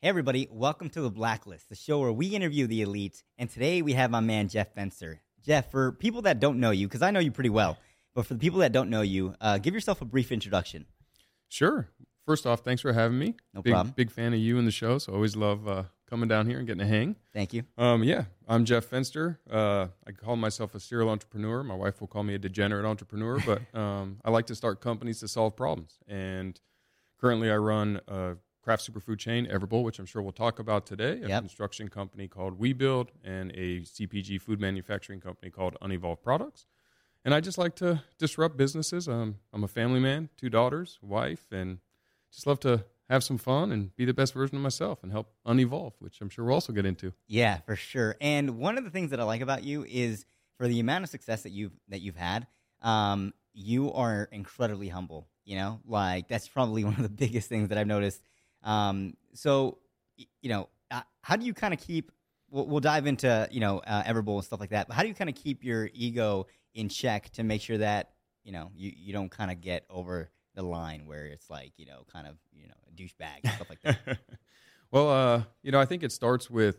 Hey, everybody, welcome to The Blacklist, the show where we interview the elite. And today we have my man, Jeff Fenster. Jeff, for people that don't know you, because I know you pretty well, but for the people that don't know you, uh, give yourself a brief introduction. Sure. First off, thanks for having me. No big, problem. Big fan of you and the show, so always love uh, coming down here and getting a hang. Thank you. Um, yeah, I'm Jeff Fenster. Uh, I call myself a serial entrepreneur. My wife will call me a degenerate entrepreneur, but um, I like to start companies to solve problems. And currently, I run a craft superfood chain, Everbowl, which I'm sure we'll talk about today, a Yep. construction company called WeBuild, and a CPG food manufacturing company called Unevolved Products. And I just like to disrupt businesses. Um, I'm a family man, two daughters, wife, and just love to have some fun and be the best version of myself and help unevolve, which I'm sure we'll also get into. Yeah, for sure. And one of the things that I like about you is for the amount of success that you've that you've had, um, you are incredibly humble. You know, like that's probably one of the biggest things that I've noticed. Um, so, you know, uh, how do you kind of keep? We'll, we'll dive into you know uh, Everbowl and stuff like that. But how do you kind of keep your ego in check to make sure that you know you, you don't kind of get over the line where it's like you know kind of you know a douchebag and stuff like that. well, uh, you know, I think it starts with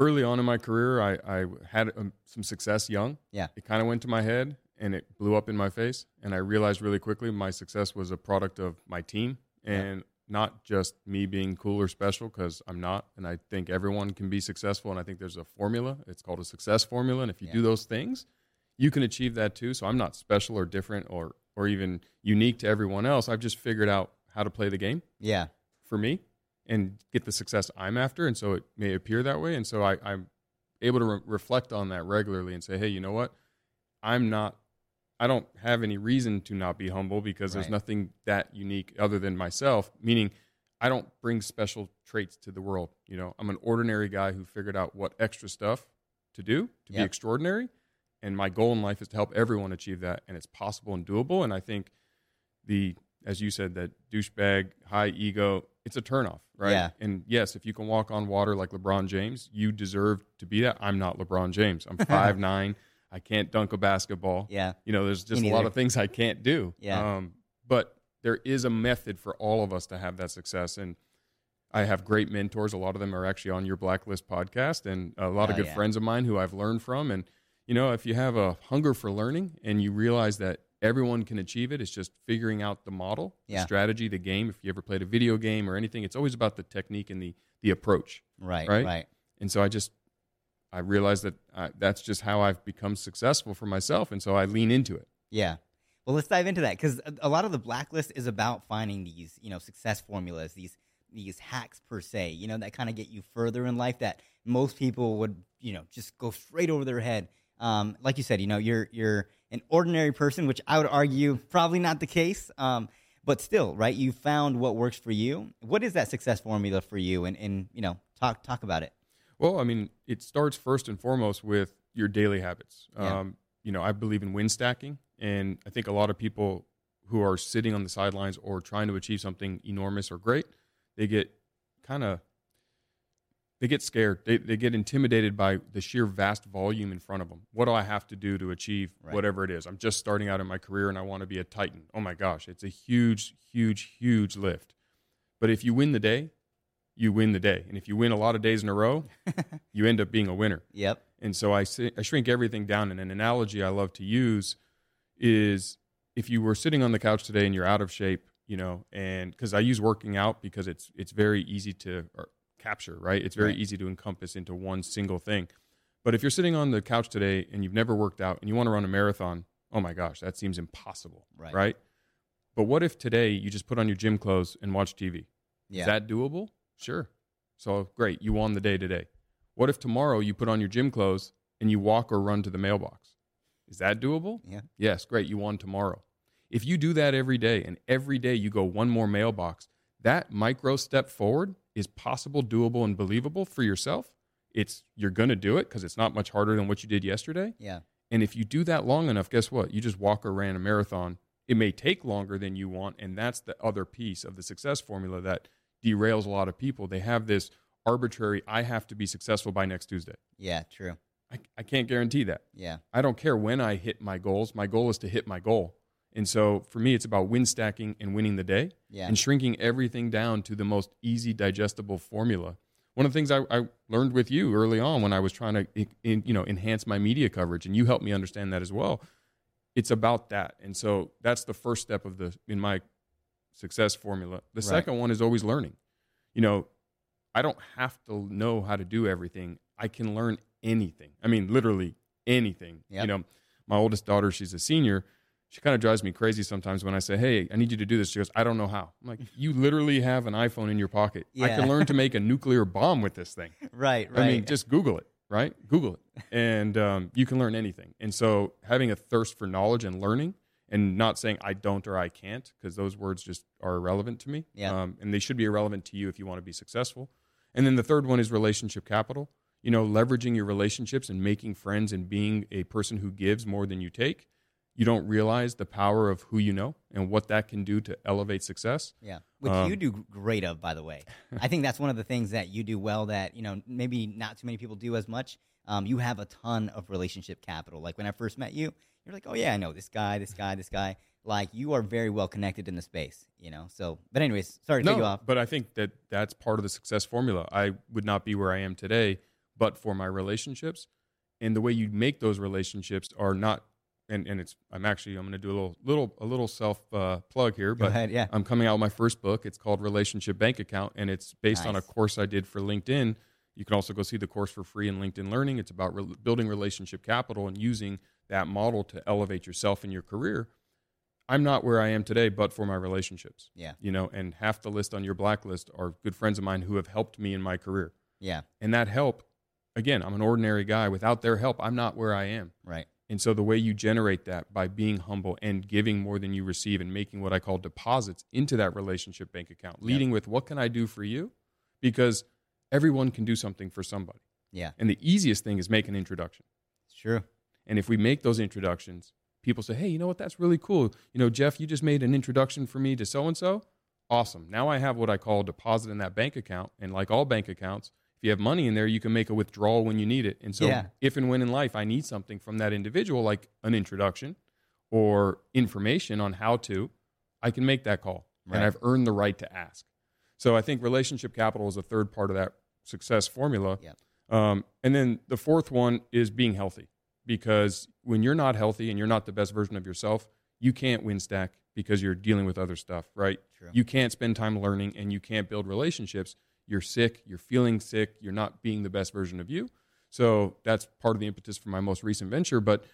early on in my career. I, I had um, some success young. Yeah. It kind of went to my head and it blew up in my face. And I realized really quickly my success was a product of my team and not just me being cool or special because I'm not. And I think everyone can be successful. And I think there's a formula. It's called a success formula. And if you Yeah. do those things, you can achieve that too. So I'm not special or different or, or even unique to everyone else. I've just figured out how to play the game yeah, for me and get the success I'm after. And so it may appear that way. And so I, I'm able to re- reflect on that regularly and say, hey, you know what? I'm not, I don't have any reason to not be humble because there's nothing that unique other than myself, meaning I don't bring special traits to the world. You know, I'm an ordinary guy who figured out what extra stuff to do to be extraordinary. And my goal in life is to help everyone achieve that. And it's possible and doable. And I think the, as you said, that douchebag, high ego, it's a turnoff, right? Yeah. And yes, if you can walk on water like LeBron James, you deserve to be that. I'm not LeBron James. I'm five nine. I can't dunk a basketball. yeah, You know, there's just a lot of things I can't do. Yeah. Um, but there is a method for all of us to have that success. And I have great mentors. A lot of them are actually on your Blacklist podcast, and a lot of Oh, good yeah. friends of mine who I've learned from. And you know, if you have a hunger for learning and you realize that everyone can achieve it, it's just figuring out the model, Yeah. the strategy, the game. If you ever played a video game or anything, it's always about the technique and the the approach. right, Right? right. And so I just I realize that I, that's just how I've become successful for myself, and so I lean into it. Yeah. Well, let's dive into that because a, lot of the blacklist is about finding these, you know, success formulas, these these hacks per se, you know, that kind of get you further in life that most people would, you know, just go straight over their head. Um, like you said, you know, you're you're an ordinary person, which I would argue probably not the case. Um, but still, right? You found what works for you. What is that success formula for you? And and you know, talk talk about it. Well, I mean, it starts first and foremost with your daily habits. Yeah. Um, you know, I believe in win stacking, and I think a lot of people who are sitting on the sidelines or trying to achieve something enormous or great, they get kind of they get scared. They, they get intimidated by the sheer vast volume in front of them. What do I have to do to achieve Right. whatever it is? I'm just starting out in my career and I want to be a titan. Oh my gosh, it's a huge, huge, huge lift. But if you win the day, you win the day. And if you win a lot of days in a row, you end up being a winner. Yep. And so I, I shrink everything down. And an analogy I love to use is if you were sitting on the couch today and you're out of shape, you know, and because I use working out because it's it's very easy to capture, right? It's very Right. easy to encompass into one single thing. But if you're sitting on the couch today and you've never worked out and you want to run a marathon, oh my gosh, that seems impossible, Right. right? But what if today you just put on your gym clothes and watch TV? Yeah. Is that doable? Sure. So great, you won the day today. What if tomorrow you put on your gym clothes and you walk or run to the mailbox? Is that doable? yeah. Yes, great, you won tomorrow. If you do that every day and every day you go one more mailbox, that micro step forward is possible, doable, and believable for yourself. It's you're gonna do it because it's not much harder than what you did yesterday. Yeah. And if you do that long enough, guess what? You just walk or ran a marathon. It may take longer than you want. And that's the other piece of the success formula that derails a lot of people. They have this arbitrary, I have to be successful by next Tuesday. Yeah. True. I, I can't guarantee that. Yeah. I don't care when I hit my goals. My goal is to hit my goal. And so for me, it's about win stacking and winning the day Yeah. and shrinking everything down to the most easy, digestible formula. One of the things I, I learned with you early on when I was trying to in, you know enhance my media coverage, and you helped me understand that as well. It's about that, and so that's the first step of the in my success formula. The Right. second one is always learning. You know, I don't have to know how to do everything. I can learn anything. I mean, literally anything. Yep. You know, my oldest daughter, she's a senior. She kind of drives me crazy sometimes when I say, "Hey, I need you to do this." She goes, "I don't know how." I'm like, "You literally have an iPhone in your pocket. I can learn to make a nuclear bomb with this thing." right, right. I mean, just Google it, right? Google it, and um, you can learn anything. And so, having a thirst for knowledge and learning, and not saying I don't or I can't, because those words just are irrelevant to me. Yeah. Um, and they should be irrelevant to you if you want to be successful. And then the third one is relationship capital. You know, leveraging your relationships and making friends and being a person who gives more than you take. You don't realize the power of who you know and what that can do to elevate success. Yeah, which Um, you do great of, by the way. I think that's one of the things that you do well that you know maybe not too many people do as much. Um, you have a ton of relationship capital. Like when I first met you, you're like, oh yeah, I know this guy, this guy, this guy. Like you are very well connected in the space, you know. So, but anyways, sorry to take you off. But I think that that's part of the success formula. I would not be where I am today, but for my relationships, and the way you make those relationships are not. And, and it's I'm actually I'm going to do a little little a little self uh, plug here, Go but ahead, yeah. I'm coming out with my first book. It's called Relationship Bank Account, and it's based on a course I did for LinkedIn. You can also go see the course for free in LinkedIn Learning. It's about re- building relationship capital and using that model to elevate yourself in your career. I'm not where I am today, but for my relationships Yeah, you know, and half the list on your blacklist are good friends of mine who have helped me in my career. yeah, And that help, again, I'm an ordinary guy. Without their help, I'm not where I am. right. And so the way you generate that by being humble and giving more than you receive and making what I call deposits into that relationship bank account, leading with what can I do for you? Because everyone can do something for somebody. Yeah, And the easiest thing is make an introduction. it's true. And if we make those introductions, people say, hey, you know what? That's really cool. You know, Jeff, you just made an introduction for me to so and so. Awesome. Now I have what I call a deposit in that bank account. And like all bank accounts, if you have money in there, you can make a withdrawal when you need it. And so Yeah. if and when in life I need something from that individual, like an introduction or information on how to, I can make that call. Right. And I've earned the right to ask. So I think relationship capital is a third part of that success formula. Um, and then the fourth one is being healthy because when you're not healthy and you're not the best version of yourself, you can't win stack because you're dealing with other stuff, right? True. You can't spend time learning and you can't build relationships. You're sick, you're feeling sick, you're not being the best version of you. So that's part of the impetus for my most recent venture. But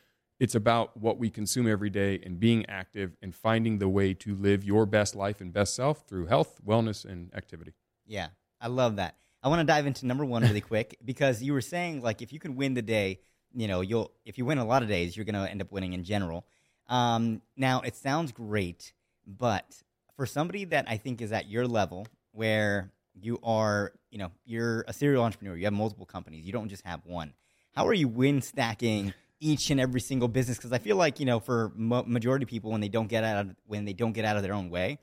it's about what we consume every day and being active and finding the way to live your best life and best self through health, wellness, and activity. Yeah, I love that. I want to dive into number one really quick because you were saying like if you can win the day, you know, you'll if you win a lot of days, you're gonna end up winning in general. Um, now it sounds great, but for somebody that I think is at your level, where you are, you know, you're a serial entrepreneur, you have multiple companies, you don't just have one. How are you win stacking each and every single business? Because I feel like you know, for majority of people, when they don't get out of, when they don't get out of their own way,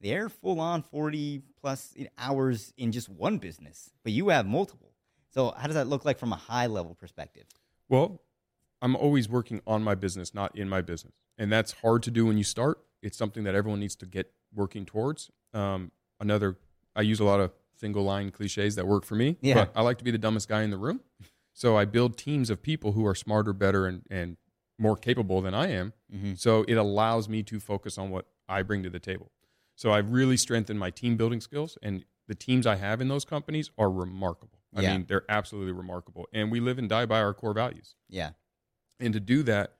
they're full on 40 plus hours in just one business, but you have multiple. So, how does that look like from a high level perspective? Well, I'm always working on my business, not in my business. And that's hard to do when you start. It's something that everyone needs to get working towards. Um, another, I use a lot of single line cliches that work for me, Yeah. but I like to be the dumbest guy in the room. So I build teams of people who are smarter, better, and, and more capable than I am. Mm-hmm. So it allows me to focus on what I bring to the table. So I've really strengthened my team building skills, and the teams I have in those companies are remarkable. I Yeah. mean, they're absolutely remarkable. And we live and die by our core values. Yeah. And to do that,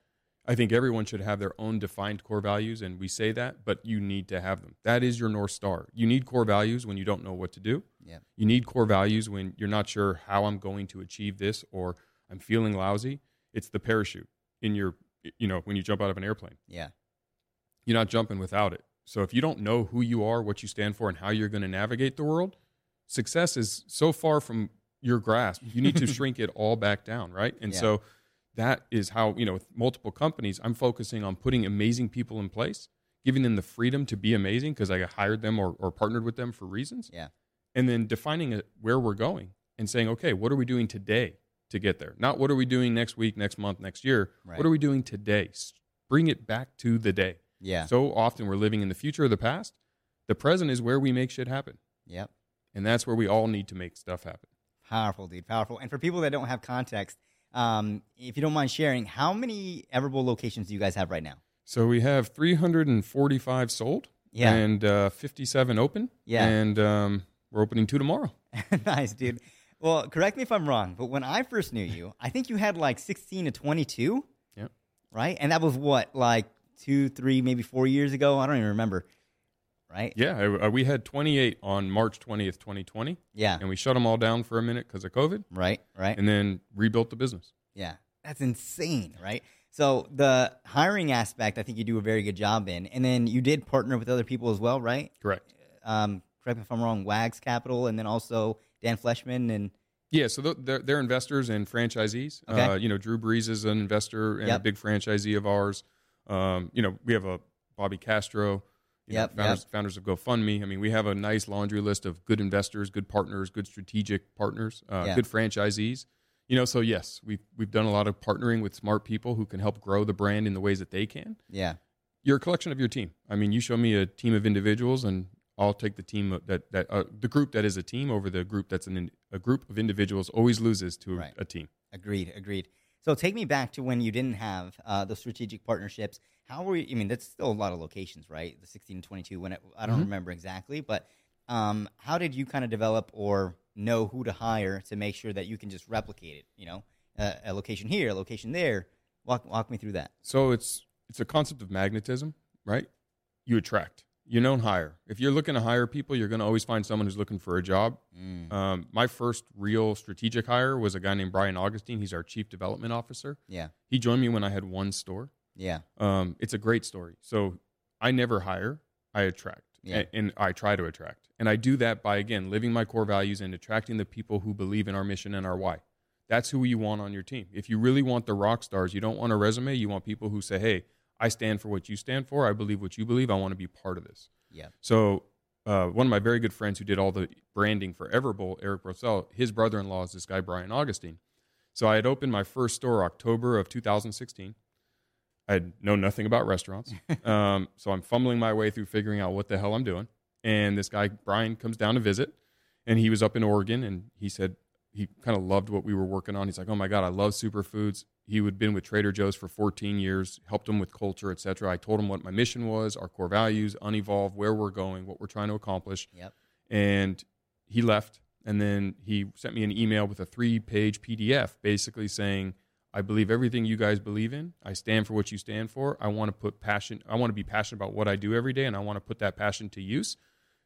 I think everyone should have their own defined core values. And we say that, but you need to have them. That is your North Star. You need core values when you don't know what to do. Yeah. You need core values when you're not sure how I'm going to achieve this or I'm feeling lousy. It's the parachute in your, you know, when you jump out of an airplane. Yeah. You're not jumping without it. So if you don't know who you are, what you stand for, and how you're going to navigate the world, success is so far from your grasp. You need to shrink it all back down, right? And Yeah. so that is how, you know, with multiple companies, I'm focusing on putting amazing people in place, giving them the freedom to be amazing because I hired them or, or partnered with them for reasons. Yeah. And then defining a, where we're going and saying, okay, what are we doing today to get there? Not what are we doing next week, next month, next year. Right. What are we doing today? Bring it back to the day. Yeah. So often we're living in the future or the past. The present is where we make shit happen. Yep. And that's where we all need to make stuff happen. Powerful, dude. Powerful. And for people that don't have context, um, if you don't mind sharing, how many Everbowl locations do you guys have right now? So we have 345 sold Yeah. and uh, 57 open. Yeah. And um, we're opening two tomorrow. nice, dude. Well, correct me if I'm wrong, but when I first knew you, I think you had like 16 to 22. Yep. Right? And that was what, like two, three, maybe four years ago? I don't even remember. Right? Yeah. uh, we had 28 on March 20th, 2020. Yeah. And we shut them all down for a minute because of COVID Right? Right? and then rebuilt the business. Yeah, that's insane, right? So the hiring aspect, I think you do a very good job in, and then you did partner with other people as well, right? Correct. Um, correct me if I'm wrong. Wags Capital, and then also Dan Fleyshman, and Yeah, so they're, they're investors and franchisees. Okay. Uh, you know, Drew Brees is an investor and Yep. a big franchisee of ours. Um, you know, we have a Bobby Castro, you know, Yep, founders, founders of GoFundMe. I mean, we have a nice laundry list of good investors, good partners, good strategic partners, uh, Yeah. good franchisees. You know, so yes, we've we've done a lot of partnering with smart people who can help grow the brand in the ways that they can. yeah, You're a collection of your team. I mean, you show me a team of individuals, and I'll take the team that that uh, the group that is a team over the group that's an a group of individuals always loses to Right. a team. agreed, agreed. So take me back to when you didn't have uh, those strategic partnerships. How were you? I mean, that's still a lot of locations, right? The 16 and 22. When it, I don't Mhm. remember exactly, but um, how did you kind of develop or know who to hire to make sure that you can just replicate it? You know, uh, a location here, a location there. Walk walk me through that. So it's it's a concept of magnetism, right? You attract. You don't hire. If you're looking to hire people, you're going to always find someone who's looking for a job. Mm. Um, my first real strategic hire was a guy named Brian Augustine. He's our chief development officer. Yeah, He joined me when I had one store. yeah, Um, it's a great story. So I never hire, I attract. Yeah. A- And, I try to attract. And I do that by, again, living my core values and attracting the people who believe in our mission and our why. That's who you want on your team. If you really want the rock stars, you don't want a resume. You want people who say, hey, I stand for what you stand for. I believe what you believe. I want to be part of this. yeah. So, uh, one of my very good friends who did all the branding for Everbowl, Eric Brosell, his brother in law is this guy, Brian Augustine. So, I had opened my first store October of 2016. I had known nothing about restaurants. um, so, I'm fumbling my way through figuring out what the hell I'm doing. And this guy, Brian, comes down to visit. And he was up in Oregon and he said, he kind of loved what we were working on. He's like, "Oh my god, I love superfoods." He had been with Trader Joe's for 14 years, helped him with culture, etc. I told him what my mission was, our core values, unevolved, where we're going, what we're trying to accomplish, Yep. and he left. And then he sent me an email with a three-page PDF, basically saying, "I believe everything you guys believe in. I stand for what you stand for. I want to put passion. I want to be passionate about what I do every day, and I want to put that passion to use."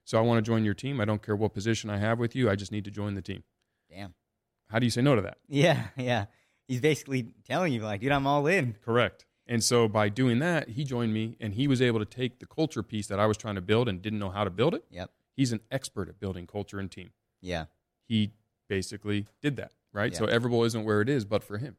So I want to join your team. I don't care what position I have with you. I just need to join the team. Damn. How do you say no to that? Yeah, yeah. He's basically telling you, like, dude, I'm all in. Correct. And so by doing that, he joined me and he was able to take the culture piece that I was trying to build and didn't know how to build it. Yep. He's an expert at building culture and team. Yeah. He basically did that, right? Yeah. So Everbowl isn't where it is, but for him.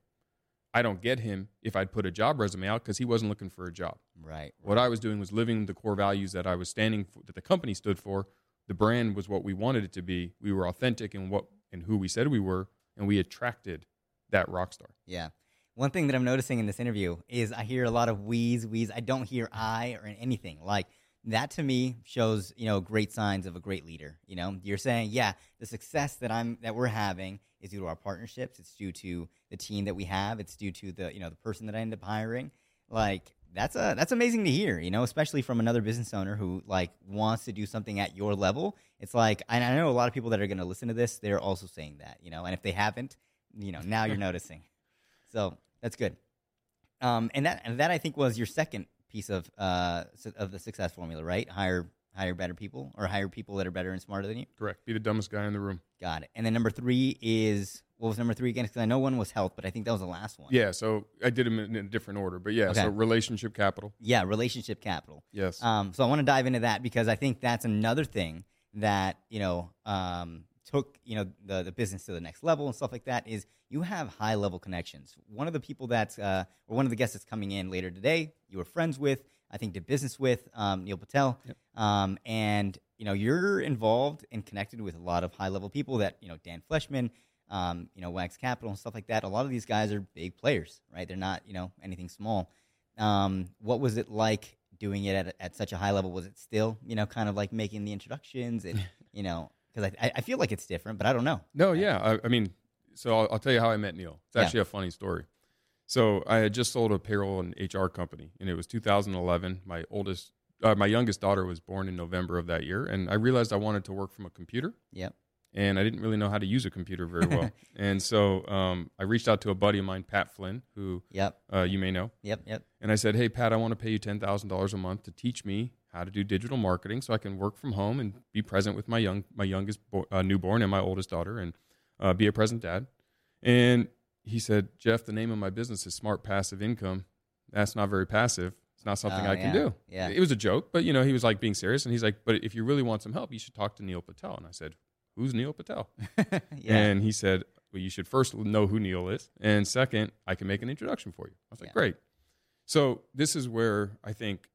I don't get him if I'd put a job resume out because he wasn't looking for a job. Right. What I was doing was living the core values that I was standing for, that the company stood for. The brand was what we wanted it to be. We were authentic in what and who we said we were, and we attracted that rock star. Yeah. One thing that I'm noticing in this interview is I hear a lot of wheeze, wheeze. I don't hear I or anything. Like that to me shows, you know, great signs of a great leader. You know, you're saying, yeah, the success that I'm that we're having is due to our partnerships. It's due to the team that we have. It's due to the, you know, the person that I end up hiring. Like that's a that's amazing to hear, you know, especially from another business owner who like wants to do something at your level. It's like I know a lot of people that are going to listen to this, they're also saying that, you know, and if they haven't, you know, now you're noticing. So that's good. Um, and that and that I think was your second piece of uh of the success formula, right? Hire hire better people or hire people that are better and smarter than you. Correct. Be the dumbest guy in the room. Got it. And then number three is what was number three again? Because I know one was health, but I think that was the last one. Yeah, so I did them in a different order, but yeah, Okay. so relationship capital. Yeah, relationship capital. Yes. Um, so I want to dive into that because I think that's another thing that you know um, took you know the the business to the next level and stuff like that. Is you have high level connections. One of the people that's uh, or one of the guests that's coming in later today, you were friends with, I think, did business with um, Neil Patel, Yep. um, and you know you're involved and connected with a lot of high level people that you know Dan Fleyshman. Um, you know, Wax Capital and stuff like that. A lot of these guys are big players, right? They're not, you know, anything small. Um, what was it like doing it at, at such a high level, was it still, you know, kind of like making the introductions and, you know, because I, I feel like it's different, but I don't know. No, yeah. I, I mean, so I'll, I'll tell you how I met Neil. It's Yeah. actually a funny story. So I had just sold a payroll and HR company, and it was 2011. My oldest, uh, my youngest daughter was born in November of that year, and I realized I wanted to work from a computer, Yep. and I didn't really know how to use a computer very well. and so um, I reached out to a buddy of mine, Pat Flynn, who Yep. uh, you may know, Yep. Yep. and I said, "Hey, Pat, I want to pay you ten thousand dollars a month to teach me how to do digital marketing, so I can work from home and be present with my young, my youngest bo- uh, newborn and my oldest daughter, and uh, be a present dad." And he said, "Jeff, the name of my business is Smart Passive Income. That's not very passive. It's not something Oh, I can yeah. do." Yeah. It was a joke, but you know, he was like being serious, and he's like, "But if you really want some help, you should talk to Neil Patel." And I said, "Who's Neil Patel?" yeah. And he said, Well, you should first know who Neil is. And second, I can make an introduction for you. I was like, Yeah. Great. So this is where I think,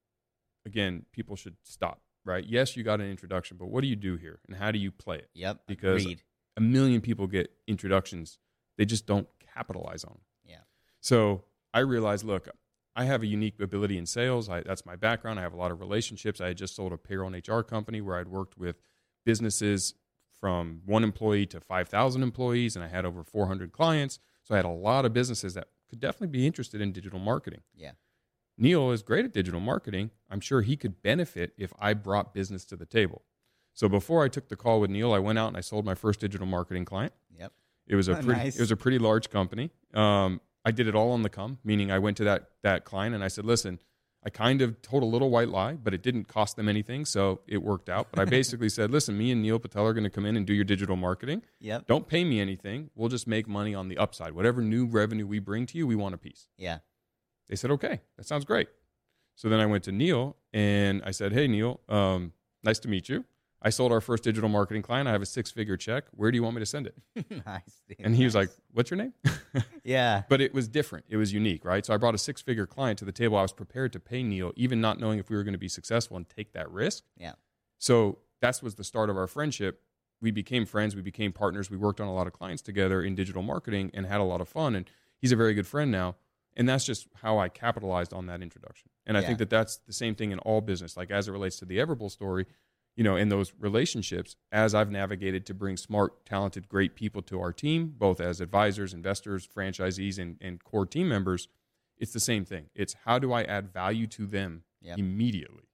again, people should stop, right? Yes, you got an introduction, but what do you do here? And how do you play it? yep. because- Agreed. A million people get introductions, they just don't capitalize on them. Yeah. So I realized, look, I have a unique ability in sales. I, that's my background. I have a lot of relationships. I had just sold a payroll and HR company where I'd worked with businesses from one employee to 5,000 employees, and I had over 400 clients. So I had a lot of businesses that could definitely be interested in digital marketing. Yeah. Neil is great at digital marketing. I'm sure he could benefit if I brought business to the table. So before I took the call with Neil, I went out and I sold my first digital marketing client. Yep. It was a Oh, pretty nice. it was a pretty large company. Um, I did it all on the come, meaning I went to that that client and I said, "Listen, I kind of told a little white lie, but it didn't cost them anything, so it worked out." But I basically said, "Listen, me and Neil Patel are going to come in and do your digital marketing. Yep. Don't pay me anything. We'll just make money on the upside. Whatever new revenue we bring to you, we want a piece." Yeah. They said, "Okay, that sounds great." So then I went to Neil and I said, "Hey, Neil, um, nice to meet you. I sold our first digital marketing client. I have a six-figure check. Where do you want me to send it?" nice. dude, And he was like, "What's your name?" yeah. but it was different. It was unique, right? So I brought a six figure client to the table. I was prepared to pay Neil, even not knowing if we were going to be successful and take that risk. Yeah. So that was the start of our friendship. We became friends. We became partners. We worked on a lot of clients together in digital marketing and had a lot of fun. And he's a very good friend now. And that's just how I capitalized on that introduction. And I Yeah. think that that's the same thing in all business. Like as it relates to the Everbowl story, you know, in those relationships, as I've navigated to bring smart, talented, great people to our team, both as advisors, investors, franchisees, and, and core team members, it's the same thing. It's how do I add value to them Yep. immediately?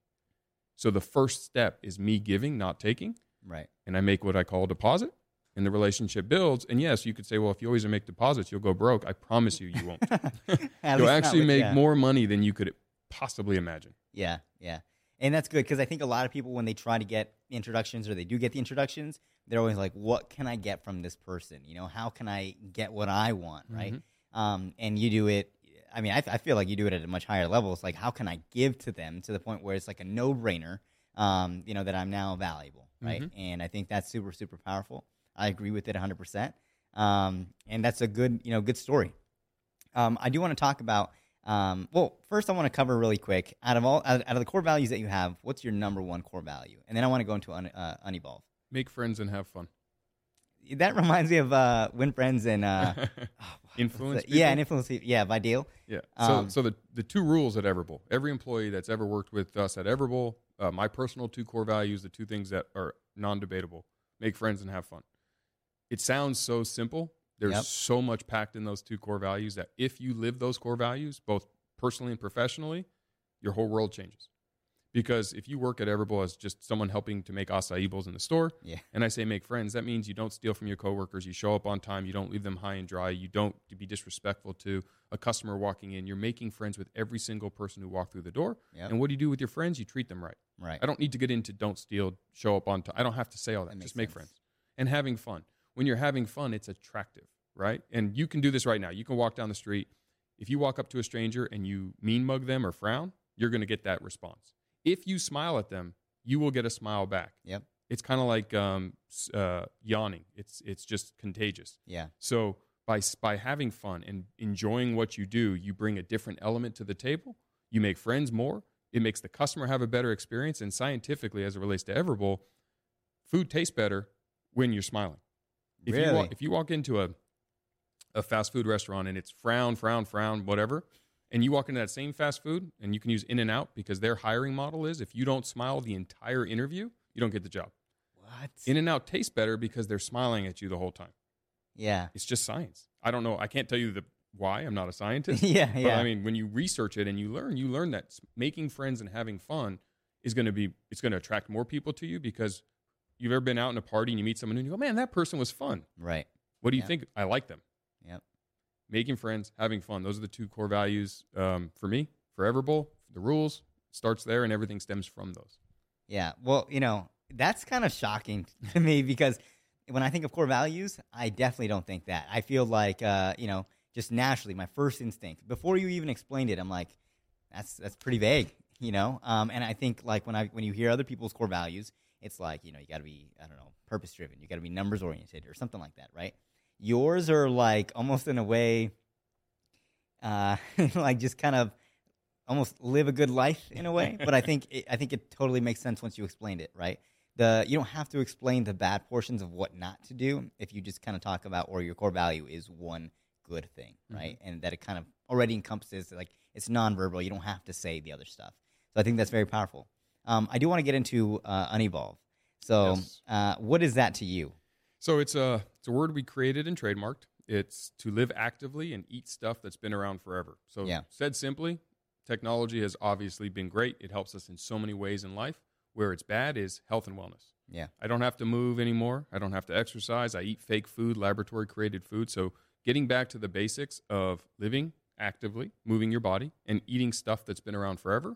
So the first step is me giving, not taking, Right. and I make what I call a deposit, and the relationship builds. And yes, you could say, well, if you always make deposits, you'll go broke. I promise you, you won't. You'll actually with- make yeah. more money than you could possibly imagine. Yeah, yeah. And that's good because I think a lot of people, when they try to get introductions or they do get the introductions, they're always like, what can I get from this person? You know, how can I get what I want? Right. Mm-hmm. Um, and you do it, I mean, I, I feel like you do it at a much higher level. It's like, how can I give to them to the point where it's like a no brainer, um, you know, that I'm now valuable. Right. Mm-hmm. And I think that's super, super powerful. I agree with it 100%. Um, and that's a good, you know, good story. Um, I do want to talk about. Um, well, first I want to cover really quick. Out of all, out, of the core values that you have, what's your number one core value? And then I want to go into un, uh, unevolve. Make friends and have fun. That reminds me of uh, win friends and uh, oh, Influence? Yeah, and influence. Yeah, by deal. Yeah. So, Um, so the, the two rules at Everbowl, every employee that's ever worked with us at Everbowl, uh, my personal two core values, the two things that are non debatable make friends and have fun. It sounds so simple. There's Yep. so much packed in those two core values that if you live those core values, both personally and professionally, your whole world changes. Because if you work at Everbowl as just someone helping to make acai bowls in the store, Yeah. and I say make friends, that means you don't steal from your coworkers, you show up on time, you don't leave them high and dry, you don't be disrespectful to a customer walking in. You're making friends with every single person who walked through the door. Yep. And what do you do with your friends? You treat them right. Right. I don't need to get into don't steal, show up on time. I don't have to say all that. That Just make sense. friends and having fun. When you're having fun, it's attractive, right? And you can do this right now. You can walk down the street. If you walk up to a stranger and you mean mug them or frown, you're going to get that response. If you smile at them, you will get a smile back. Yep. It's kind of like um, uh, yawning. It's it's just contagious. Yeah. So by by having fun and enjoying what you do, you bring a different element to the table. You make friends more. It makes the customer have a better experience. And scientifically, as it relates to Everbowl, food tastes better when you're smiling. If you walk, if you walk into a a fast food restaurant and it's frown, frown, frown, whatever, And you walk into that same fast food and you can use In-N-Out because their hiring model is if you don't smile the entire interview, you don't get the job. What? In-N-Out tastes better because they're smiling at you the whole time. yeah. It's just science. I don't know. I can't tell you the why. I'm not a scientist. yeah. But Yeah. I mean, when you research it and you learn, you learn that making friends and having fun is going to be it's going to attract more people to you because you've ever been out in a party and you meet someone and you go, "Man, that person was fun." right. What do you think? I like them. Yep. Making friends, having fun. Those are the two core values um, for me. For Everbowl, the rules starts there, and everything stems from those. Yeah. Well, you know, that's kind of shocking to me because when I think of core values, I definitely don't think that. I feel like, uh, you know, just naturally, my first instinct before you even explained it, I'm like, that's that's pretty vague, you know. Um, and I think like when I when you hear other people's core values, it's like you know you got to be I don't know purpose driven, you got to be numbers oriented or something like that, right? Yours are like almost in a way, uh, like just kind of almost live a good life in a way. but I think it, I think it totally makes sense once you explained it, right? The you don't have to explain the bad portions of what not to do if you just kind of talk about or your core value is one good thing, right? And that it kind of already encompasses like it's nonverbal. You don't have to say the other stuff. So I think that's very powerful. Um, I do want to get into uh, unevolve. So Yes. uh, what is that to you? So it's a it's a word we created and trademarked. It's to live actively and eat stuff that's been around forever. So Yeah. said simply, technology has obviously been great. It helps us in so many ways in life. Where it's bad is health and wellness. Yeah. I don't have to move anymore. I don't have to exercise. I eat fake food, laboratory created food. So getting back to the basics of living actively, moving your body, and eating stuff that's been around forever.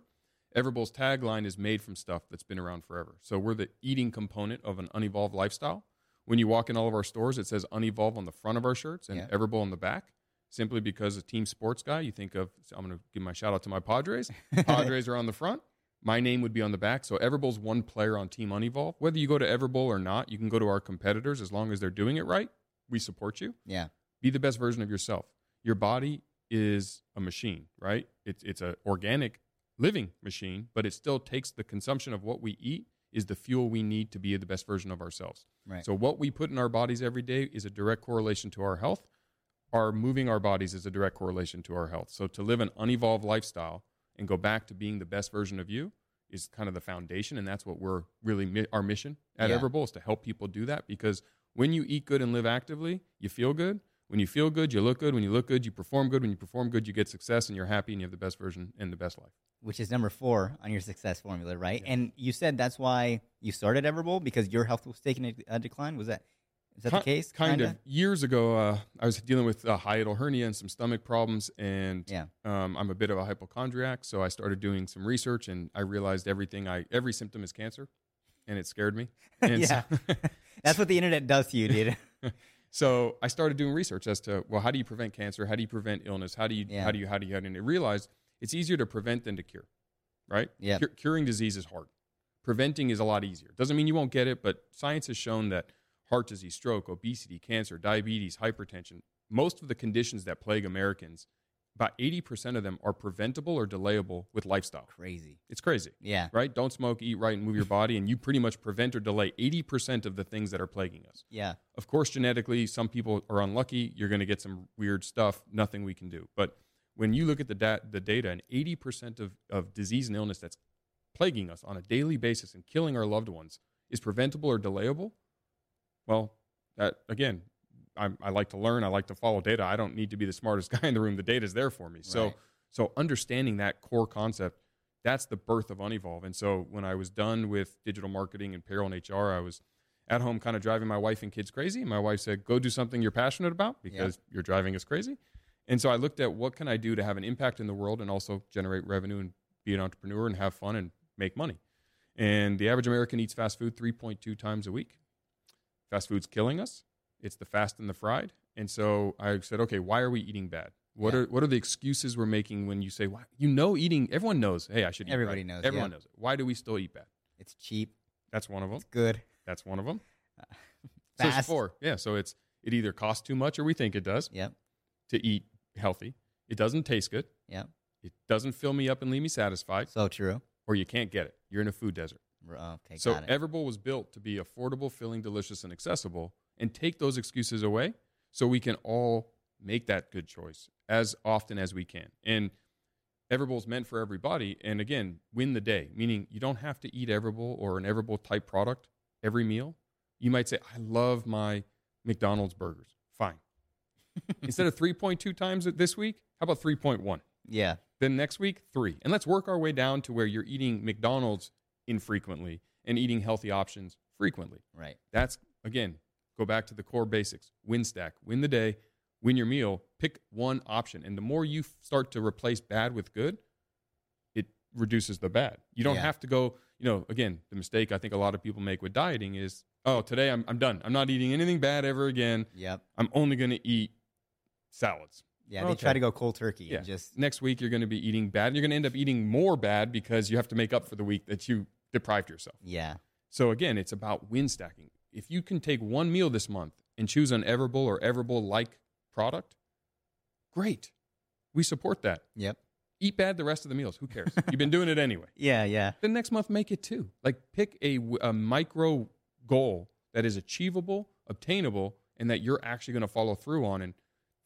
Everbowl's tagline is made from stuff that's been around forever. So we're the eating component of an unevolved lifestyle. When you walk in all of our stores, it says unevolved on the front of our shirts and Yeah. Everbowl on the back. Simply because a team sports guy, you think of. so I'm going to give my shout out to my Padres. Padres are on the front. My name would be on the back. So Everbowl's one player on Team Unevolve. Whether you go to Everbowl or not, you can go to our competitors as long as they're doing it right. We support you. Yeah. Be the best version of yourself. Your body is a machine, right? It's it's a organic living machine, but it still takes the consumption of what we eat is the fuel we need to be the best version of ourselves. Right. So what we put in our bodies every day is a direct correlation to our health. Our moving our bodies is a direct correlation to our health. So to live an unevolved lifestyle and go back to being the best version of you is kind of the foundation, and that's what we're really mi- our mission at Yeah. Everbowl is to help people do that because when you eat good and live actively, you feel good. When you feel good, you look good. When you look good, you perform good. When you perform good, you get success and you're happy and you have the best version and the best life. which is number four on your success formula, right? And you said that's why you started Everbowl because your health was taking a, decline. Was that is that the case? Kind Kinda? of. Years ago, uh, I was dealing with a hiatal hernia and some stomach problems, and Yeah. um, I'm a bit of a hypochondriac. So I started doing some research, and I realized everything I every symptom is cancer, and it scared me. And yeah, so, that's what the internet does to you, dude. so I started doing research as to well, how do you prevent cancer? How do you prevent illness? How do you Yeah. how do you how do you and I realized it's easier to prevent than to cure, right? Yeah, Cur- curing disease is hard. Preventing is a lot easier. Doesn't mean you won't get it, but science has shown that heart disease, stroke, obesity, cancer, diabetes, hypertension, most of the conditions that plague Americans, about 80% of them are preventable or delayable with lifestyle. Crazy. It's crazy, Yeah. right? Don't smoke, eat right, and move your body, and you pretty much prevent or delay 80% of the things that are plaguing us. Yeah. Of course, genetically, some people are unlucky. You're going to get some weird stuff. Nothing we can do. But when you look at the, da- the data, and 80% of, of disease and illness that's plaguing us on a daily basis and killing our loved ones is preventable or delayable, well, that again, I, I like to learn. I like to follow data. I don't need to be the smartest guy in the room. The data is there for me. So, Right. so understanding that core concept, that's the birth of Unevolve. And so when I was done with digital marketing and payroll and HR, I was at home kind of driving my wife and kids crazy. And my wife said, go do something you're passionate about because you're driving us crazy. And so I looked at what can I do to have an impact in the world and also generate revenue and be an entrepreneur and have fun and make money. And the average American eats fast food 3.2 times a week. Fast food's killing us. It's the fast and the fried. And so I said, okay, why are we eating bad? What Yeah. are what are the excuses we're making when you say, why? you know, eating? Everyone knows. Hey, I should eat. Everybody right. knows, Everyone yeah. knows it. Why do we still eat bad? It's cheap. That's one of them. It's good. That's one of them. Uh, so there's Fast. four. Yeah. So it's it either costs too much or we think it does Yep. to eat healthy. It doesn't taste good. Yep. It doesn't fill me up and leave me satisfied, So true. or you can't get it. You're in a food desert. Okay. so got it. Everbowl was built to be affordable, filling, delicious, and accessible, and take those excuses away so we can all make that good choice as often as we can. And Everbowl's meant for everybody. And again, win the day, meaning you don't have to eat Everbowl or an Everbowl type product every meal. You might say, I love my McDonald's burgers. Fine. Instead of 3.2 times this week, how about 3.1? Yeah. Then next week, three. And let's work our way down to where you're eating McDonald's infrequently and eating healthy options frequently. Right. That's, again, go back to the core basics win stack, win the day, win your meal, pick one option. And the more you start to replace bad with good, it reduces the bad. You don't Yeah. have to go, you know, again, the mistake I think a lot of people make with dieting is, oh, today I'm, I'm done. I'm not eating anything bad ever again. Yep. I'm only going to eat salads. Yeah. They Okay. try to go cold turkey Yeah. and just Next week, you're going to be eating bad. You're going to end up eating more bad because you have to make up for the week that you deprived yourself. yeah. So again, it's about win stacking. If you can take one meal this month and choose an Everbowl or Everbowl like product, great. We support that. Yep. Eat bad the rest of the meals. Who cares? You've been doing it anyway. Yeah. Yeah. Then next month, make it two. Like pick a micro goal that is achievable, obtainable, and that you're actually going to follow through on. And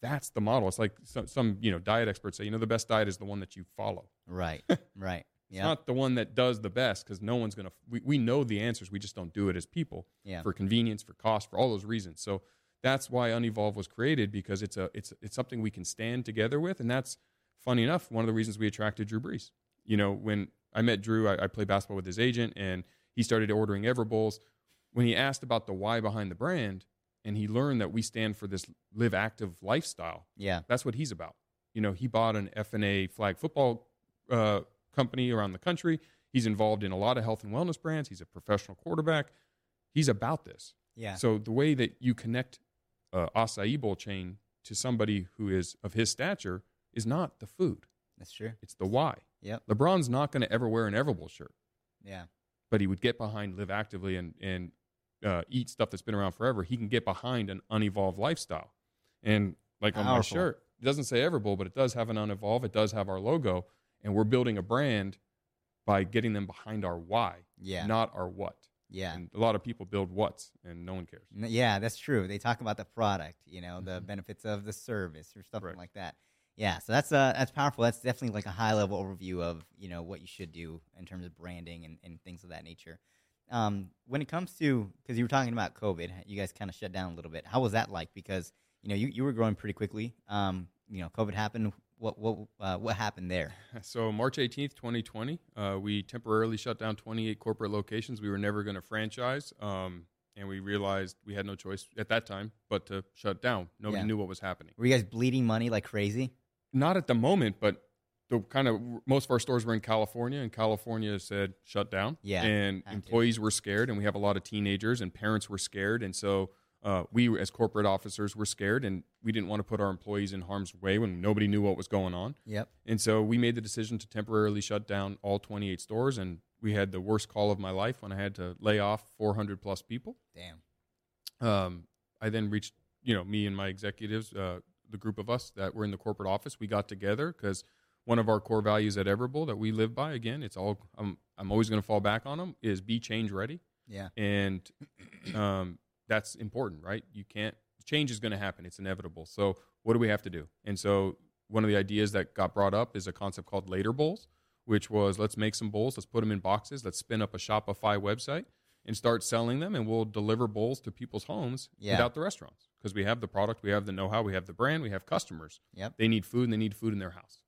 that's the model. It's like some, some you know diet experts say, you know, the best diet is the one that you follow. Right. right. It's Yeah. not the one that does the best because no one's going to. We, we know the answers. We just don't do it as people Yeah. for convenience, for cost, for all those reasons. So that's why Unevolve was created because it's a it's it's something we can stand together with, and that's funny enough one of the reasons we attracted Drew Brees. You know, when I met Drew, I, I played basketball with his agent, and he started ordering Everbowls. When he asked about the why behind the brand, and he learned that we stand for this live active lifestyle, Yeah. that's what he's about. You know, he bought an FNA flag football uh, company around the country. He's involved in a lot of health and wellness brands. He's a professional quarterback. He's about this. Yeah. So the way that you connect uh, acai bowl chain to somebody who is of his stature is not the food; That's true. it's the why. Yeah. LeBron's not going to ever wear an Everbowl shirt, Yeah. but he would get behind live actively and and uh, eat stuff that's been around forever. He can get behind an unevolved lifestyle, and like on my shirt, it doesn't say Everbowl, but it does have an unevolved. It does have our logo, and we're building a brand by getting them behind our why, Yeah. not our what. Yeah. And a lot of people build what's, and no one cares. Yeah, that's true. They talk about the product, you know, the benefits of the service or something Correct. like that. Yeah, so that's uh that's powerful. That's definitely like a high level overview of you know what you should do in terms of branding and, and things of that nature. Um, when it comes to because you were talking about COVID, you guys kind of shut down a little bit. How was that like? Because you know you, you were growing pretty quickly. Um, you know, COVID happened. What what uh, what happened there? So March 18th, 2020, uh, we temporarily shut down 28 corporate locations. We were never going to franchise, um, and we realized we had no choice at that time but to shut down. Nobody Yeah. knew what was happening. Were you guys bleeding money like crazy? Not at the moment, but the kind of most of our stores were in California, and California said shut down. Yeah, and had to. employees were scared, and we have a lot of teenagers, and parents were scared, and so. Uh, we, as corporate officers, were scared, and we didn't want to put our employees in harm's way when nobody knew what was going on. Yep. And so we made the decision to temporarily shut down all 28 stores. And we had the worst call of my life when I had to lay off 400 plus people. Damn. Um, I then reached, you know, me and my executives, uh, the group of us that were in the corporate office, we got together because one of our core values at Everbowl that we live by, again, it's all, I'm, I'm always going to fall back on them, is be change ready. Yeah. And um, that's important, right? You can't, change is going to happen. It's inevitable. So what do we have to do? And so one of the ideas that got brought up is a concept called later bowls, which was let's make some bowls, let's put them in boxes, let's spin up a Shopify website and start selling them, and we'll deliver bowls to people's homes Yeah. without the restaurants because we have the product, we have the know-how, we have the brand, we have customers. Yep. They need food, and they need food in their house.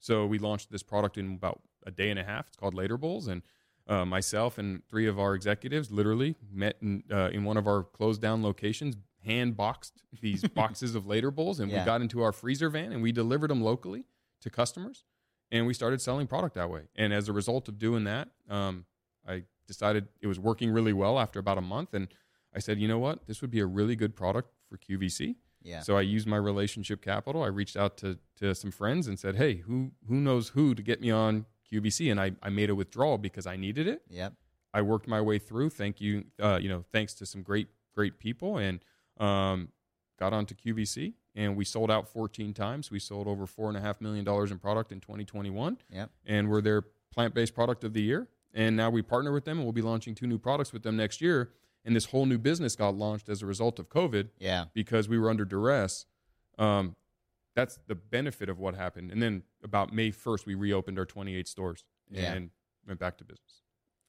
So we launched this product in about a day and a half. It's called Later Bowls, and uh, myself and three of our executives literally met in, uh, in one of our closed down locations, hand boxed these boxes of Later Bowls, and Yeah. we got into our freezer van and we delivered them locally to customers, and we started selling product that way. And as a result of doing that, um, I decided it was working really well after about a month, and I said, you know what, this would be a really good product for QVC. Yeah. So I used my relationship capital. I reached out to, to some friends and said, hey, who who knows who to get me on QVC? And I, I made a withdrawal because I needed it. Yep. I worked my way through. Thank you, uh, you know, thanks to some great great people, and um, got onto QVC. And we sold out 14 times. We sold over four and a half million dollars in product in 2021, Yep. and we're their plant based product of the year. And now we partner with them, and we'll be launching two new products with them next year. And this whole new business got launched as a result of COVID Yeah. because we were under duress. Um, that's the benefit of what happened. And then about May 1st, we reopened our 28 stores Yeah. and went back to business.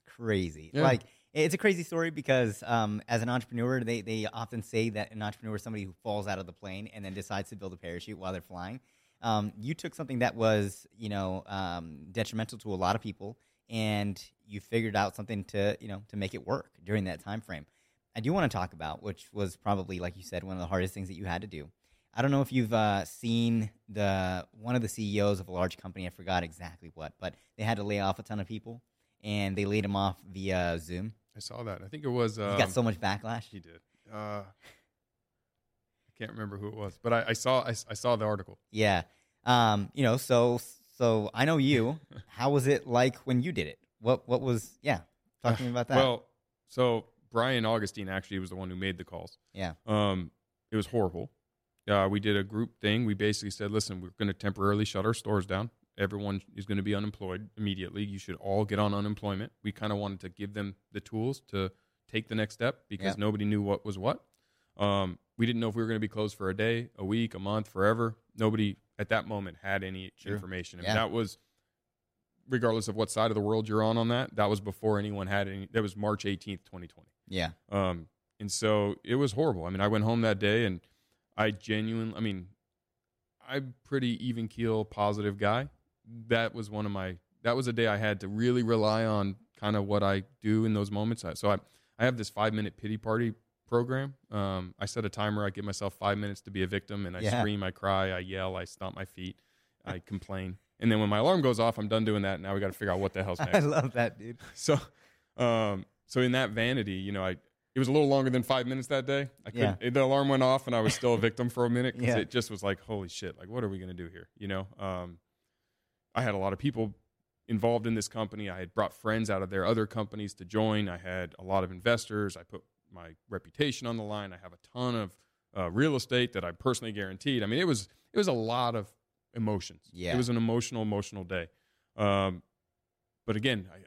crazy. Yeah. Like it's a crazy story because um, as an entrepreneur, they they often say that an entrepreneur is somebody who falls out of the plane and then decides to build a parachute while they're flying. Um, you took something that was you know um, detrimental to a lot of people, and you figured out something to you know to make it work during that time frame. I do want to talk about, which was probably like you said, one of the hardest things that you had to do. I don't know if you've uh, seen the one of the CEOs of a large company. I forgot exactly what, but they had to lay off a ton of people, and they laid them off via Zoom. I saw that. I think it was. Um, He got so much backlash. He did. Uh, I can't remember who it was, but I, I saw I, I saw the article. Yeah, um, you know, so so I know you. How was it like when you did it? What what was? Yeah, talk to me about that. Well, so Brian Augustine actually was the one who made the calls. yeah, Um, it was horrible. Uh, we did a group thing. We basically said, listen, we're going to temporarily shut our stores down. Everyone is going to be unemployed immediately. You should all get on unemployment. We kind of wanted to give them the tools to take the next step because Yeah. nobody knew what was what. Um, we didn't know if we were going to be closed for a day, a week, a month, forever. Nobody at that moment had any information. And Yeah. that was, regardless of what side of the world you're on on that, that was before anyone had any. That was March 18th, 2020. yeah, Um, and so it was horrible. I mean, I went home that day and I genuinely, I mean, I'm pretty even keel, positive guy. That was one of my, that was a day I had to really rely on kind of what I do in those moments. So I, I have this five minute pity party program. Um, I set a timer. I give myself five minutes to be a victim and I Yeah. scream, I cry, I yell, I stomp my feet, I complain. And then when my alarm goes off, I'm done doing that. Now we got to figure out what the hell's next. I love that, dude. So, um, so in that vanity, you know, I it was a little longer than five minutes that day. I Yeah. The alarm went off, and I was still a victim for a minute because Yeah. it just was like, holy shit! Like, what are we gonna do here? You know, um, I had a lot of people involved in this company. I had brought friends out of their other companies to join. I had a lot of investors. I put my reputation on the line. I have a ton of uh, real estate that I personally guaranteed. I mean, it was it was a lot of emotions. Yeah. it was an emotional, emotional day. Um, but again, I,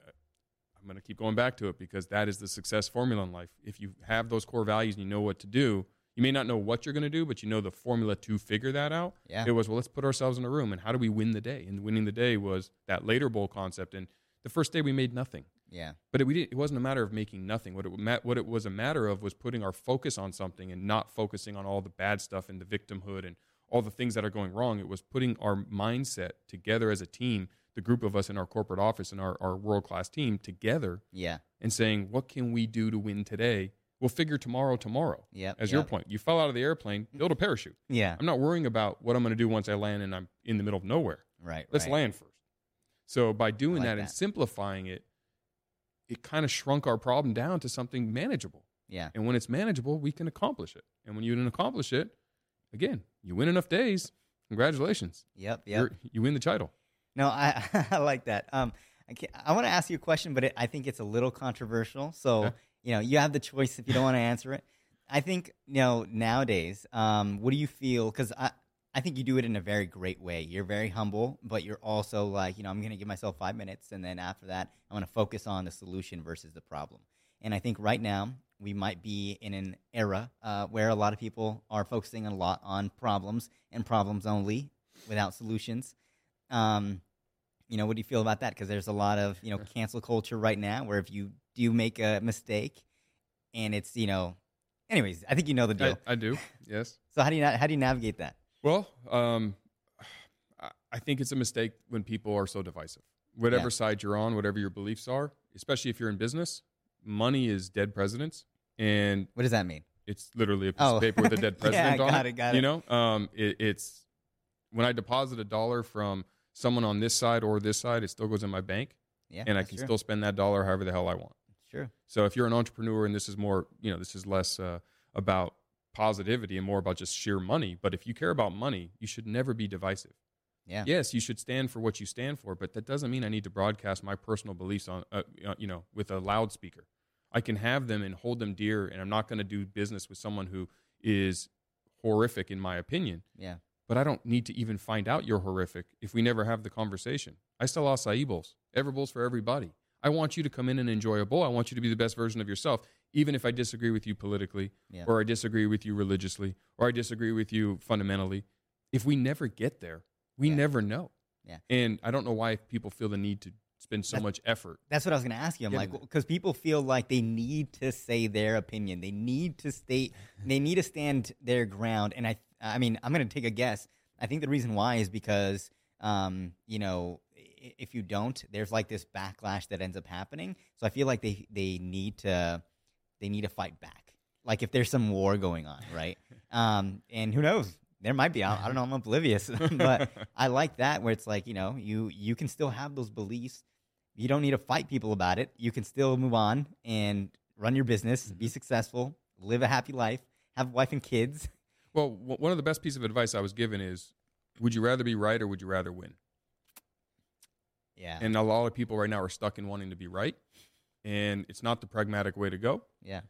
I'm going to keep going back to it because that is the success formula in life. If you have those core values and you know what to do, you may not know what you're going to do, but you know the formula to figure that out. Yeah. It was, well, let's put ourselves in a room and how do we win the day? And winning the day was that later bowl concept. And the first day we made nothing. Yeah, But it, we didn't, it wasn't a matter of making nothing. What it, what it was a matter of was putting our focus on something and not focusing on all the bad stuff and the victimhood and all the things that are going wrong. It was putting our mindset together as a team, the group of us in our corporate office and our, our world class team together yeah, and saying, what can we do to win today? We'll figure tomorrow, tomorrow. Yep, As your point, you fell out of the airplane, mm-hmm. build a parachute. yeah. I'm not worrying about what I'm going to do once I land and I'm in the middle of nowhere. Right. Let's right. land first. So by doing like that, and simplifying it, it kind of shrunk our problem down to something manageable. Yeah, And when it's manageable, we can accomplish it. And when you can accomplish it, again, you win enough days. Congratulations. yep, yep. You're, you win the title. No, I I like that. Um, I, I want to ask you a question, but it, I think it's a little controversial. So Okay. you know, you have the choice if you don't want to answer it. I think you know nowadays. Um, what do you feel? Because I I think you do it in a very great way. You're very humble, but you're also like you know I'm going to give myself five minutes, and then after that I'm going to focus on the solution versus the problem. And I think right now we might be in an era uh, where a lot of people are focusing a lot on problems and problems only without solutions. Um, you know, what do you feel about that? Because there's a lot of you know cancel culture right now, where if you do make a mistake, and it's you know, anyways, I think you know the deal. I, I do. Yes. so how do you how do you navigate that? Well, um, I- think it's a mistake when people are so divisive. Whatever Yeah. side you're on, whatever your beliefs are, especially if you're in business, money is dead presidents, and What does that mean? it's literally a piece Oh. of paper with a dead president Yeah, on got it. Got it, you know, um, it, it's when I deposit a dollar from someone on this side or this side, it still goes in my bank, Yeah, and I can true. still spend that dollar however the hell I want. Sure. So if you're an entrepreneur and this is more, you know, this is less uh, about positivity and more about just sheer money. But if you care about money, you should never be divisive. Yeah. Yes, you should stand for what you stand for, but that doesn't mean I need to broadcast my personal beliefs on, uh, uh, you know, with a loudspeaker. I can have them and hold them dear, and I'm not going to do business with someone who is horrific, in my opinion. Yeah. But I don't need to even find out you're horrific if we never have the conversation. I sell acai bowls, every bowl's for everybody. I want you to come in and enjoy a bowl. I want you to be the best version of yourself, even if I disagree with you politically, Yeah. or I disagree with you religiously, or I disagree with you fundamentally. if we never get there, we Yeah. never know. Yeah. And I don't know why people feel the need to spend so That- much effort. That's what I was going to ask you. I'm like, because people feel like they need to say their opinion. They need to state. they need to stand their ground. And I, I mean, I'm going to take a guess. I think the reason why is because, um, you know, if you don't, there's like this backlash that ends up happening. So I feel like they they need to they need to fight back. Like if there's some war going on, right? um, and who knows? There might be. I, I don't know. I'm oblivious, but I like that where it's like you know you you can still have those beliefs. You don't need to fight people about it. You can still move on and run your business, be successful, live a happy life, have a wife and kids. Well, w- one of the best pieces of advice I was given is would you rather be right or would you rather win? Yeah, And a lot of people right now are stuck in wanting to be right. And it's not the pragmatic way to go. yeah,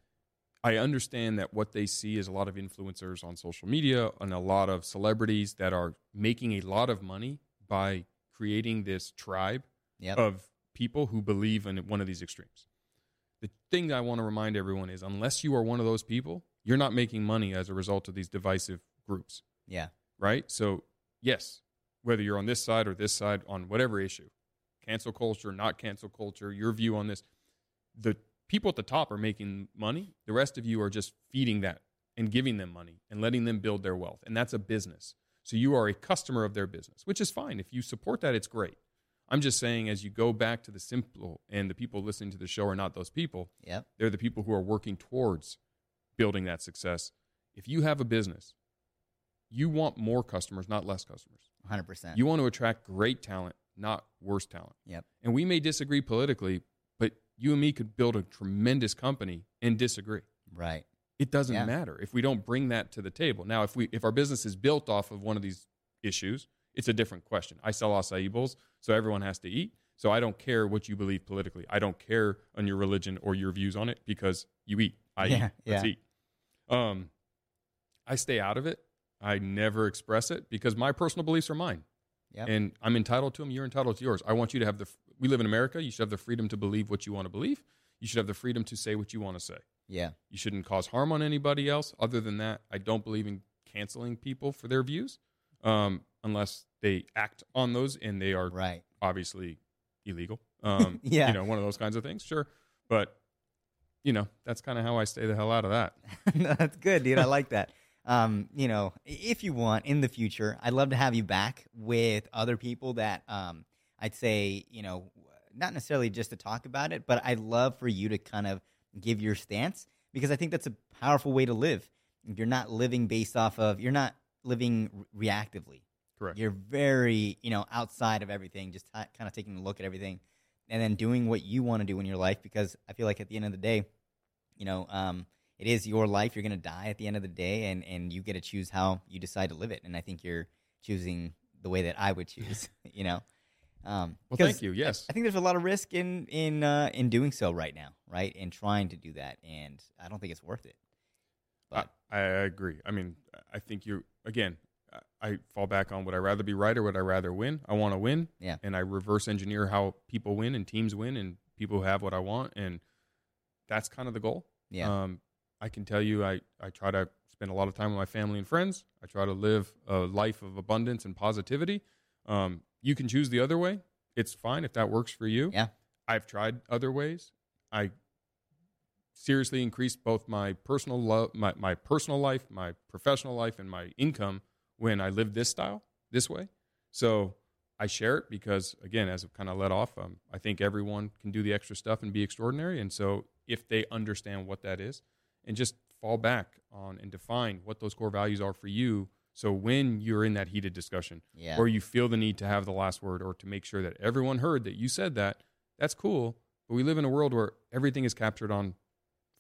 I understand that what they see is a lot of influencers on social media and a lot of celebrities that are making a lot of money by creating this tribe yep, of people who believe in one of these extremes. The thing I want to remind everyone is unless you are one of those people, you're not making money as a result of these divisive groups, yeah, right? So, yes, whether you're on this side or this side on whatever issue, cancel culture, not cancel culture, your view on this, the people at the top are making money. The rest of you are just feeding that and giving them money and letting them build their wealth. And that's a business. So you are a customer of their business, which is fine. If you support that, it's great. I'm just saying, as you go back to the simple, and the people listening to the show are not those people, yep, they're the people who are working towards building that success. If you have a business, you want more customers, not less customers. 100. percent You want to attract great talent, not worse talent. Yep, And we may disagree politically, but you and me could build a tremendous company and disagree. right, It doesn't Yeah. matter if we don't bring that to the table. Now, if we if our business is built off of one of these issues, it's a different question. I sell acai bowls, so everyone has to eat. So I don't care what you believe politically. I don't care on your religion or your views on it because you eat. I Yeah, eat. Let's yeah. eat. Um, I stay out of it. I never express it because my personal beliefs are mine, yep, and I'm entitled to them. You're entitled to yours. I want you to have the. We live in America. You should have the freedom to believe what you want to believe. You should have the freedom to say what you want to say. yeah, You shouldn't cause harm on anybody else. Other than that, I don't believe in canceling people for their views um, unless they act on those and they are right. obviously illegal. Um, Yeah. You know, one of those kinds of things. Sure. But, you know, that's kind of how I stay the hell out of that. no, that's good, dude. I like that. Um, you know, if you want in the future, I'd love to have you back with other people that um, I'd say, you know, not necessarily just to talk about it, but I'd love for you to kind of give your stance because I think that's a powerful way to live. You're not living based off of, you're not living re- reactively. Correct. You're very, you know, outside of everything, just t- kind of taking a look at everything and then doing what you want to do in your life because I feel like at the end of the day, you know, um, it is your life. You're going to die at the end of the day, and, and you get to choose how you decide to live it. And I think you're choosing the way that I would choose, you know. Um, Well, thank you. Yes. I think there's a lot of risk in in uh, in doing so right now, right? In trying to do that, and I don't think it's worth it. I, But I agree. I mean, I think you're again, I- fall back on would I rather be right or would I rather win? I want to win. Yeah. And I reverse engineer how people win and teams win and people who have what I want. And that's kind of the goal. yeah, Um, I can tell you, I, I try to spend a lot of time with my family and friends. I try to live a life of abundance and positivity. Um, you can choose the other way. It's fine if that works for you. Yeah. I've tried other ways. I seriously increased both my personal love, my, my personal life, my professional life, and my income when I live this style, this way. So I share it because, again, as I've kind of let off, um, I think everyone can do the extra stuff and be extraordinary. And so if they understand what that is and just fall back on and define what those core values are for you. So when you're in that heated discussion yeah, or you feel the need to have the last word or to make sure that everyone heard that you said that, that's cool. But we live in a world where everything is captured on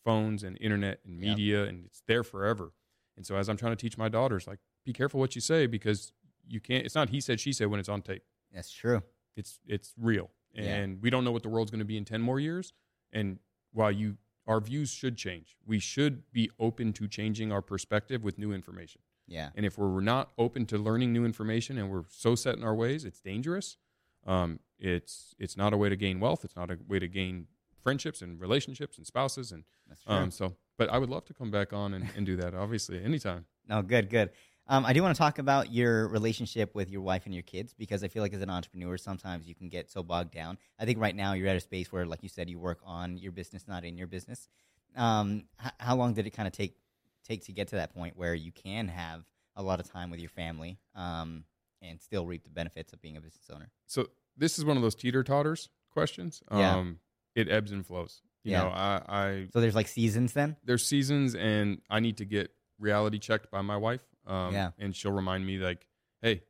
phones and internet and Yep. media and it's there forever. And so as I'm trying to teach my daughters, like, be careful what you say because you can't, it's not he said, she said when it's on tape. that's true. It's, it's real. Yeah. And we don't know what the world's going to be in 10 more years. And while you, our views should change, we should be open to changing our perspective with new information. Yeah, And if we're not open to learning new information and we're so set in our ways, it's dangerous. Um, it's it's not a way to gain wealth. It's not a way to gain friendships and relationships and spouses. And that's true. um, so, but I would love to come back on and, and do that. Obviously, anytime. No, good, good. Um, I do want to talk about your relationship with your wife and your kids because I feel like as an entrepreneur, sometimes you can get so bogged down. I think right now you're at a space where, like you said, you work on your business, not in your business. Um, h- how long did it kind of take take to get to that point where you can have a lot of time with your family um, and still reap the benefits of being a business owner? So this is one of those teeter totters questions. Yeah. Um, it ebbs and flows. You Yeah. know, I, I So there's like seasons then. there's seasons and I need to get reality checked by my wife. Um, Yeah. And she'll remind me like, hey,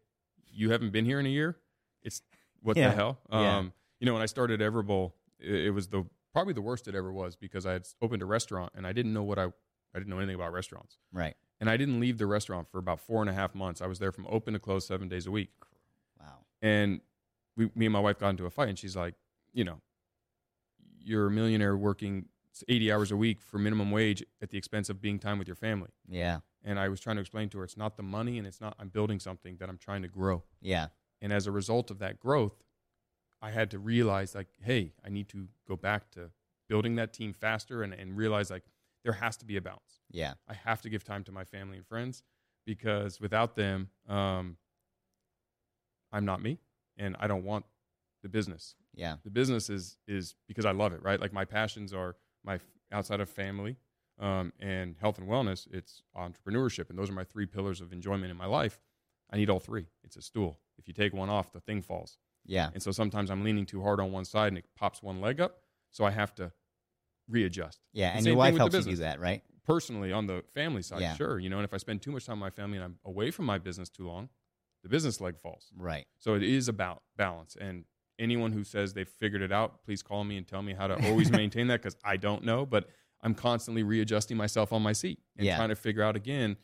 you haven't been here in a year. It's what Yeah. the hell? Yeah. Um, you know, when I started Everbowl, it, it was the probably the worst it ever was because I had opened a restaurant and I didn't know what I I didn't know anything about restaurants. Right. And I didn't leave the restaurant for about four and a half months. I was there from open to close seven days a week. Wow. And we, me and my wife got into a fight, and she's like, you know, you're a millionaire working 80 hours a week for minimum wage at the expense of being time with your family. Yeah. And I was trying to explain to her, it's not the money, and it's not, I'm building something that I'm trying to grow. Yeah. And as a result of that growth, I had to realize, like, hey, I need to go back to building that team faster and, and realize, like, there has to be a balance. Yeah. I have to give time to my family and friends because without them, um, I'm not me, and I don't want the business. Yeah. The business is is because I love it, right? Like my passions are my outside of family um, and health and wellness. It's entrepreneurship, and those are my three pillars of enjoyment in my life. I need all three. It's a stool. If you take one off, the thing falls. Yeah. And so sometimes I'm leaning too hard on one side, and it pops one leg up. So I have to readjust Yeah. And your wife helps you do that, right? personally on the family side, Yeah. sure. You know, and if I spend too much time with my family and I'm away from my business too long, the business leg falls. Right. So it is about balance. And anyone who says they've figured it out, please call me and tell me how to always maintain that because I don't know. But I'm constantly readjusting myself on my seat and Yeah. trying to figure out again,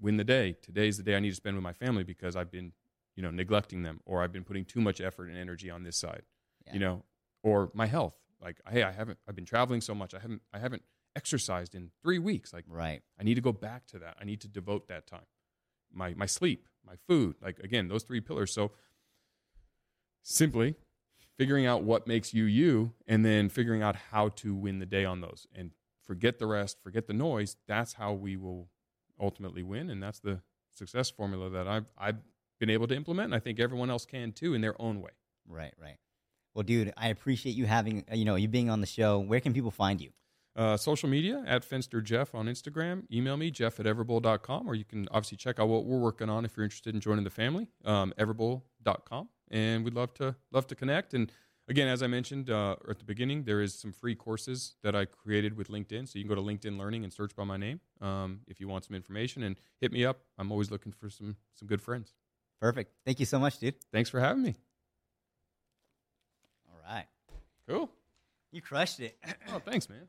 win the day. Today's the day I need to spend with my family because I've been, you know, neglecting them or I've been putting too much effort and energy on this side. Yeah. You know, or my health. Like, hey, I haven't I've been traveling so much. I haven't I haven't exercised in three weeks. Like Right. I need to go back to that. I need to devote that time. My my sleep, my food, like again, those three pillars. So simply figuring out what makes you you and then figuring out how to win the day on those and forget the rest, forget the noise. That's how we will ultimately win and that's the success formula that I've I've been able to implement and I think everyone else can too in their own way. Right. Right. Well, dude, I appreciate you having, uh, you know, you being on the show. Where can people find you? Uh, social media at Fenster Jeff on Instagram. Email me, jeff at everbowl.com, or you can obviously check out what we're working on if you're interested in joining the family, um, everbowl.com. And we'd love to love to connect. And again, as I mentioned uh, at the beginning, there is some free courses that I created with LinkedIn. So you can go to LinkedIn Learning and search by my name um, if you want some information and hit me up. I'm always looking for some some good friends. Perfect. Thank you so much, dude. Thanks for having me. All right. Cool. You crushed it. Oh, thanks, man.